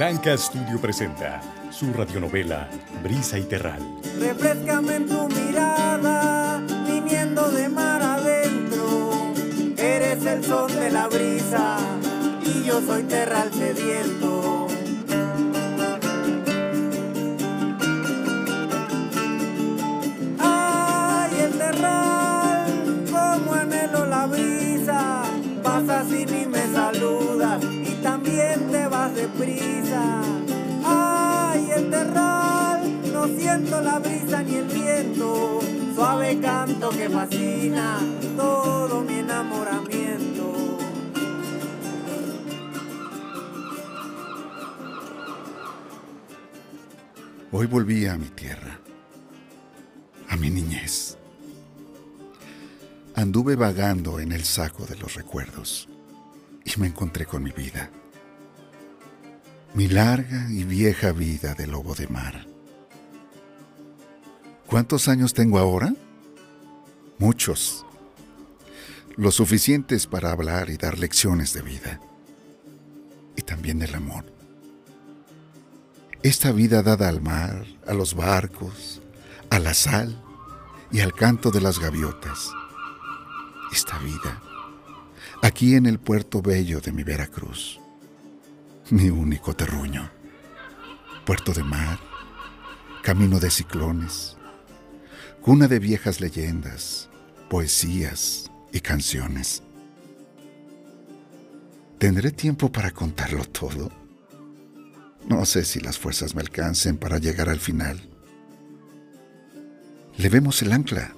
Tanca Studio presenta su radionovela Brisa y Terral. Refrescame en tu mirada, viniendo de mar adentro. Eres el son de la brisa y yo soy terral sediento. Ay, el terral, como anhelo la brisa. Pasas y deprisa. Ay, el terral, no siento la brisa ni el viento. Suave canto que fascina todo mi enamoramiento. Hoy volví a mi tierra, a mi niñez. Anduve vagando en el saco de los recuerdos y me encontré con mi vida. Mi larga y vieja vida de lobo de mar. ¿Cuántos años tengo ahora? Muchos. Lo suficientes para hablar y dar lecciones de vida. Y también del amor. Esta vida dada al mar, a los barcos, a la sal y al canto de las gaviotas. Esta vida, aquí en el puerto bello de mi Veracruz, mi único terruño. Puerto de mar, camino de ciclones, cuna de viejas leyendas, poesías y canciones. ¿Tendré tiempo para contarlo todo? No sé si las fuerzas me alcancen para llegar al final. Levemos el ancla,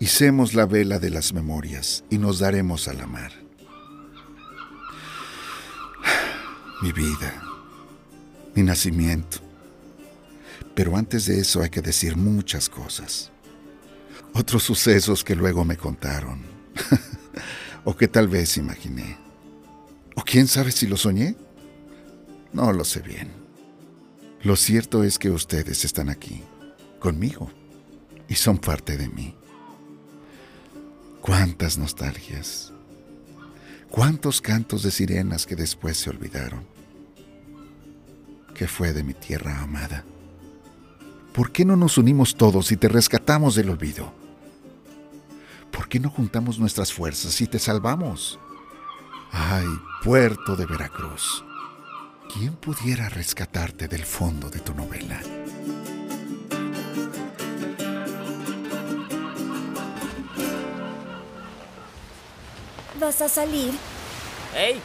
hicemos la vela de las memorias y nos daremos a la mar. Mi vida, mi nacimiento. Pero antes de eso hay que decir muchas cosas. Otros sucesos que luego me contaron. o que tal vez imaginé. O quién sabe si lo soñé. No lo sé bien. Lo cierto es que ustedes están aquí, conmigo, y son parte de mí. Cuántas nostalgias, cuántos cantos de sirenas que después se olvidaron. ¿Qué fue de mi tierra amada? ¿Por qué no nos unimos todos y te rescatamos del olvido? ¿Por qué no juntamos nuestras fuerzas y te salvamos? Ay, puerto de Veracruz. ¿Quién pudiera rescatarte del fondo de tu novela? ¿Vas a salir? ¡Ey!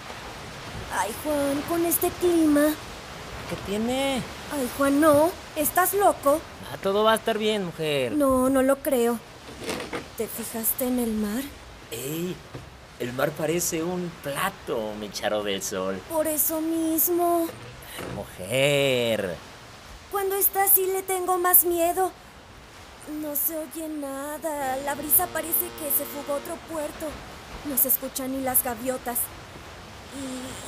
Ay, Juan, con este clima. ¿Qué tiene? Ay, Juan, no. ¿Estás loco? Ah, todo va a estar bien, mujer. No, no lo creo. ¿Te fijaste en el mar? ¡Ey! El mar parece un plato, mi charo del sol. Por eso mismo. Ay, mujer. Cuando está así le tengo más miedo. No se oye nada. La brisa parece que se fugó a otro puerto. No se escuchan ni las gaviotas.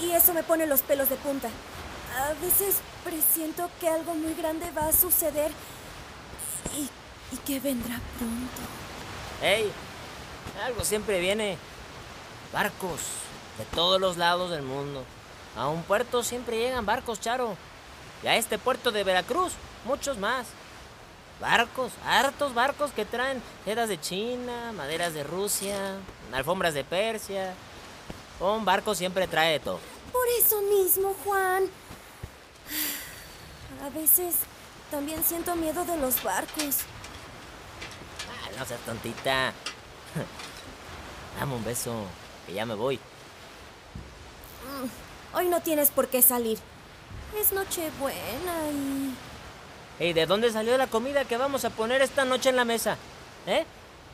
Y, y eso me pone los pelos de punta. A veces presiento que algo muy grande va a suceder. Y, y que vendrá pronto. ¡Ey! Algo siempre viene. Barcos de todos los lados del mundo. A un puerto siempre llegan barcos, Charo. Y a este puerto de Veracruz, muchos más. Barcos, hartos barcos que traen sedas de China, maderas de Rusia, alfombras de Persia. Un barco siempre trae todo. Por eso mismo, Juan. A veces también siento miedo de los barcos. Ah, no seas tontita. Dame un beso, que ya me voy. Hoy no tienes por qué salir. Es Nochebuena y... ¿Y de dónde salió la comida que vamos a poner esta noche en la mesa? ¿Eh?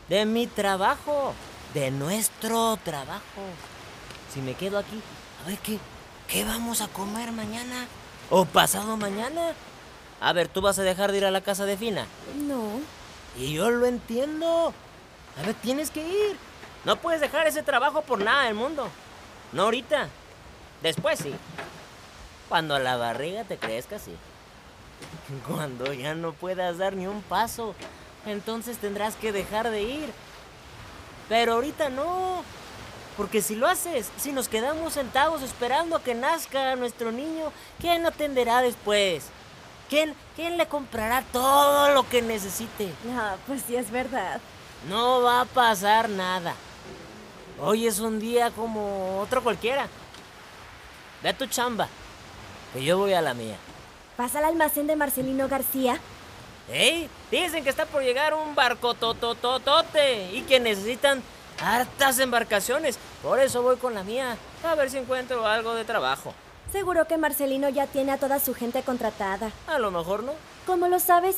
De mi trabajo. De nuestro trabajo. Si me quedo aquí, a ver qué. ¿Qué vamos a comer mañana? ¿O pasado mañana? A ver, ¿tú vas a dejar de ir a la casa de Fina? No. Y yo lo entiendo. A ver, tienes que ir. No puedes dejar ese trabajo por nada del mundo. No ahorita. Después sí. Cuando la barriga te crezca, sí. Cuando ya no puedas dar ni un paso, entonces tendrás que dejar de ir. Pero ahorita no. Porque si lo haces, si nos quedamos sentados esperando a que nazca nuestro niño, ¿quién lo atenderá después? ¿Quién, ¿Quién le comprará todo lo que necesite? Ah, pues sí es verdad. No va a pasar nada. Hoy es un día como otro cualquiera. Ve a tu chamba, que yo voy a la mía. ¿Vas al almacén de Marcelino García? ¡Ey! Dicen que está por llegar un barco totototote y que necesitan hartas embarcaciones. Por eso voy con la mía, a ver si encuentro algo de trabajo. Seguro que Marcelino ya tiene a toda su gente contratada. A lo mejor no. ¿Cómo lo sabes?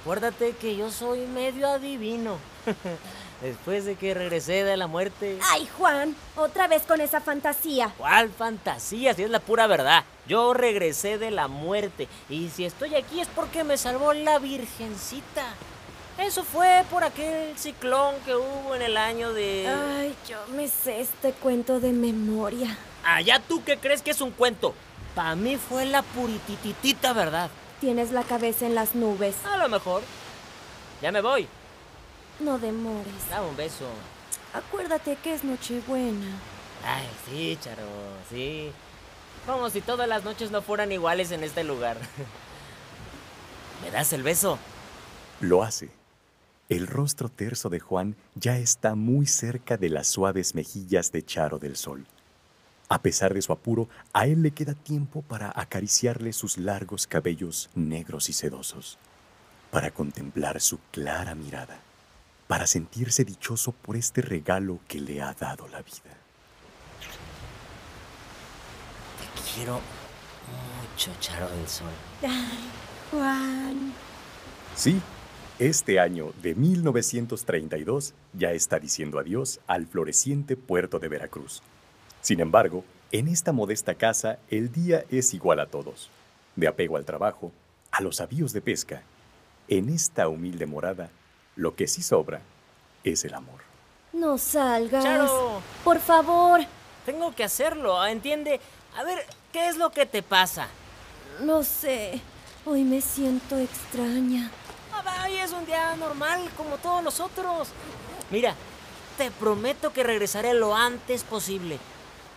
Acuérdate que yo soy medio adivino. Después de que regresé de la muerte. ¡Ay, Juan! Otra vez con esa fantasía. ¿Cuál fantasía? Si es la pura verdad. Yo regresé de la muerte. Y si estoy aquí es porque me salvó la Virgencita. Eso fue por aquel ciclón que hubo en el año de... Ay, yo me sé este cuento de memoria. Allá tú que crees que es un cuento. Para mí fue la puritititita verdad. Tienes la cabeza en las nubes. A lo mejor. Ya me voy. No demores. Dame un beso. Acuérdate que es Nochebuena. Ay, sí, Charo, sí. Como si todas las noches no fueran iguales en este lugar. ¿Me das el beso? Lo hace. El rostro terso de Juan ya está muy cerca de las suaves mejillas de Charo del Sol. A pesar de su apuro, a él le queda tiempo para acariciarle sus largos cabellos negros y sedosos, para contemplar su clara mirada, para sentirse dichoso por este regalo que le ha dado la vida. Te quiero mucho, Charo del Sol. Ay, Juan. Sí, este año de 1932 ya está diciendo adiós al floreciente puerto de Veracruz. Sin embargo, en esta modesta casa el día es igual a todos. De apego al trabajo, a los avíos de pesca. En esta humilde morada, lo que sí sobra es el amor. No salgas. Charo. Por favor. Tengo que hacerlo, ¿entiende? A ver, ¿qué es lo que te pasa? No sé. Hoy me siento extraña. Hoy es un día normal, como todos los otros. Mira, te prometo que regresaré lo antes posible.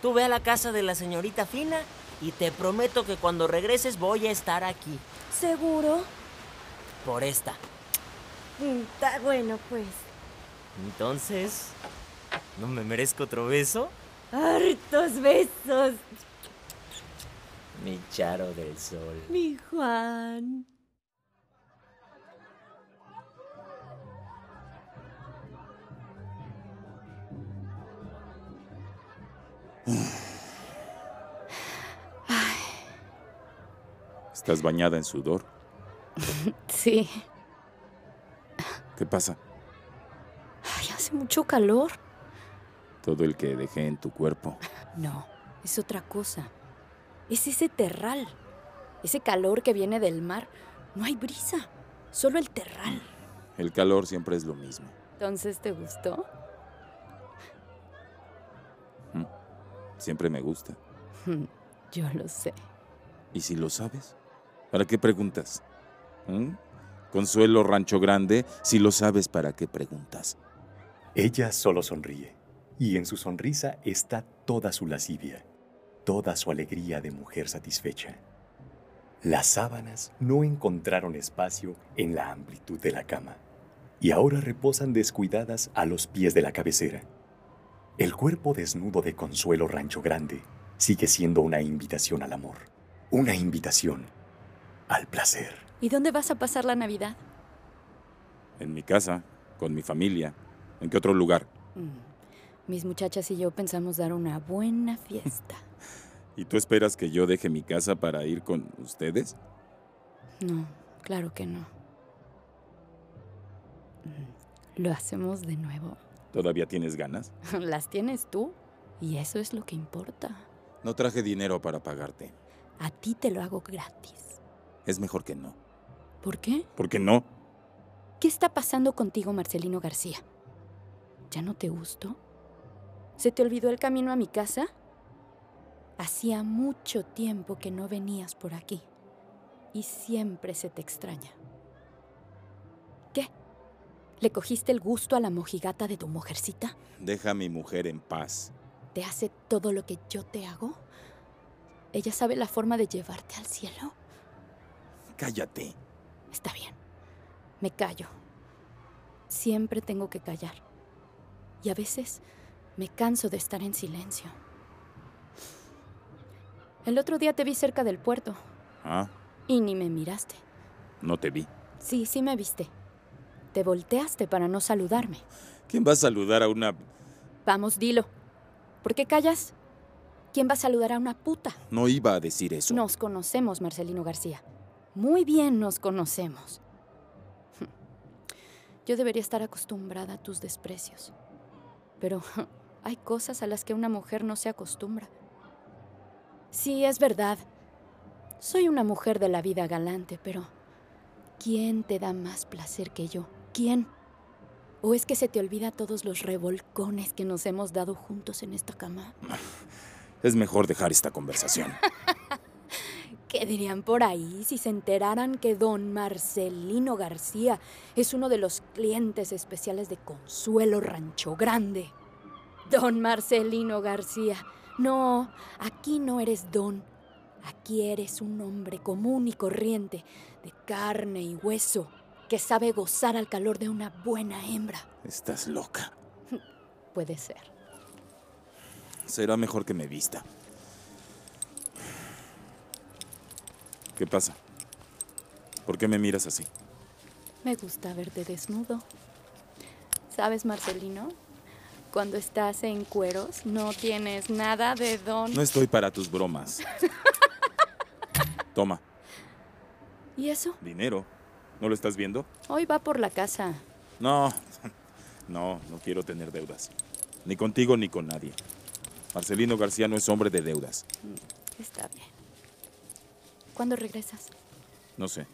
Tú ve a la casa de la señorita Fina y te prometo que cuando regreses voy a estar aquí. ¿Seguro? Por esta. Mm, Está bueno, pues. Entonces, ¿no me merezco otro beso? Hartos besos, Mi charo del sol. mi Juan. ¿Estás bañada en sudor? Sí. ¿Qué pasa? Ay, hace mucho calor. Todo el que dejé en tu cuerpo. No, es otra cosa. Es ese terral. Ese calor que viene del mar. No hay brisa. Solo el terral. El calor siempre es lo mismo. Entonces, ¿te gustó? Siempre me gusta. Yo lo sé. ¿Y si lo sabes? ¿Para qué preguntas? ¿Mm? Consuelo Rancho Grande, si lo sabes, ¿para qué preguntas? Ella solo sonríe, y en su sonrisa está toda su lascivia, toda su alegría de mujer satisfecha. Las sábanas no encontraron espacio en la amplitud de la cama, y ahora reposan descuidadas a los pies de la cabecera. El cuerpo desnudo de Consuelo Rancho Grande sigue siendo una invitación al amor, una invitación al placer. ¿Y dónde vas a pasar la Navidad? En mi casa, con mi familia. ¿En qué otro lugar? Mm, Mis muchachas y yo pensamos dar una buena fiesta. ¿Y tú esperas que yo deje mi casa para ir con ustedes? No, claro que no. Mm, Lo hacemos de nuevo. ¿Todavía tienes ganas? Las tienes tú y eso es lo que importa. No traje dinero para pagarte. A ti te lo hago gratis. Es mejor que no. ¿Por qué? ¿Por qué no? ¿Qué está pasando contigo, Marcelino García? ¿Ya no te gustó? ¿Se te olvidó el camino a mi casa? Hacía mucho tiempo que no venías por aquí y siempre se te extraña. ¿Qué? ¿Le cogiste el gusto a la mojigata de tu mujercita? Deja a mi mujer en paz. te hace todo lo que yo te hago? ¿Ella sabe la forma de llevarte al cielo? Cállate. Está bien. Me callo. Siempre tengo que callar. Y a veces me canso de estar en silencio. El otro día te vi cerca del puerto Ah, y ni me miraste. no te vi. Sí, sí me viste. Te volteaste para no saludarme. ¿Quién va a saludar a una... Vamos, dilo. ¿Por qué callas? ¿Quién va a saludar a una puta? No iba a decir eso. Nos conocemos, Marcelino García. Muy bien nos conocemos. Yo debería estar acostumbrada a tus desprecios. Pero hay cosas a las que una mujer no se acostumbra. Sí, es verdad. Soy una mujer de la vida galante, pero ¿quién te da más placer que yo? ¿Quién? ¿O es que se te olvida todos los revolcones que nos hemos dado juntos en esta cama? Es mejor dejar esta conversación. ¿Qué dirían por ahí si se enteraran que don Marcelino García es uno de los clientes especiales de Consuelo Rancho Grande? Don Marcelino García. No, aquí no eres don. Aquí eres un hombre común y corriente, de carne y hueso, que sabe gozar al calor de una buena hembra. Estás loca. Puede ser. Será mejor que me vista. ¿Qué pasa? ¿Por qué me miras así? Me gusta verte desnudo. ¿Sabes, Marcelino? Cuando estás en cueros no tienes nada de don. No estoy para tus bromas. Toma, ¿Y eso? dinero. ¿No lo estás viendo? Hoy va por la casa. No, no, no quiero tener deudas. Ni contigo ni con nadie. Marcelino García no es hombre de deudas. Está bien. ¿Cuándo regresas? No sé.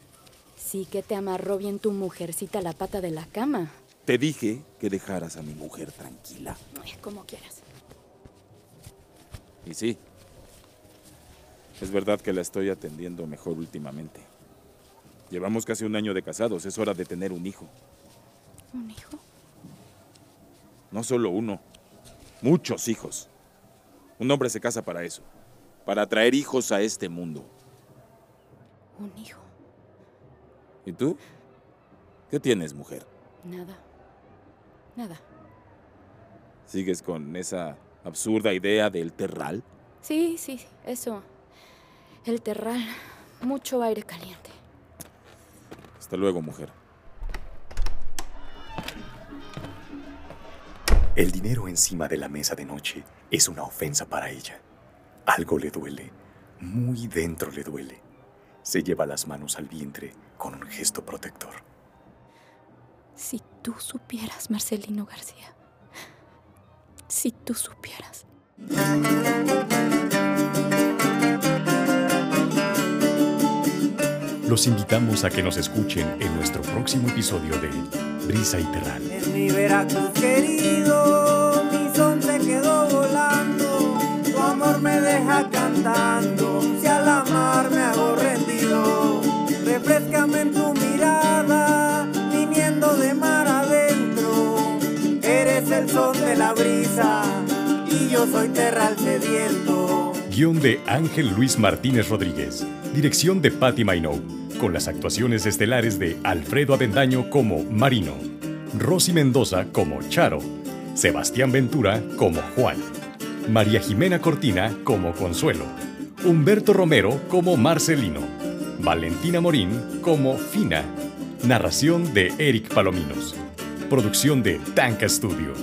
Sí que te amarró bien tu mujercita a la pata de la cama. Te dije que dejaras a mi mujer tranquila. Como quieras. Y sí, es verdad que la estoy atendiendo mejor últimamente. Llevamos casi un año de casados, es hora de tener un hijo. ¿Un hijo? No solo uno, muchos hijos. Un hombre se casa para eso, para traer hijos a este mundo. Un hijo. ¿Y tú? ¿Qué tienes, mujer? Nada. Nada. ¿Sigues con esa absurda idea del terral? Sí, sí, eso. El terral. Mucho aire caliente. Hasta luego, mujer. El dinero encima de la mesa de noche es una ofensa para ella. Algo le duele, muy dentro le duele. Se lleva las manos al vientre con un gesto protector. Si tú supieras, Marcelino García. Si tú supieras. Los invitamos a que nos escuchen en nuestro próximo episodio de Brisa y Terral. En mi Veracruz querido, mi son se quedó volando. Tu amor me deja cantando, Refrescame en tu mirada, viniendo de mar adentro. Eres el son de la brisa, y yo soy terral sediento. Guión de Ángel Luis Martínez Rodríguez. Dirección de Patti Mainou. Con las actuaciones estelares de Alfredo Avendaño como Marino, Rosy Mendoza como Charo, Sebastián Ventura como Juan, María Jimena Cortina como Consuelo, Humberto Romero como Marcelino, Valentina Morín como Fina. Narración de Eric Palominos. Producción de Tanca Studio.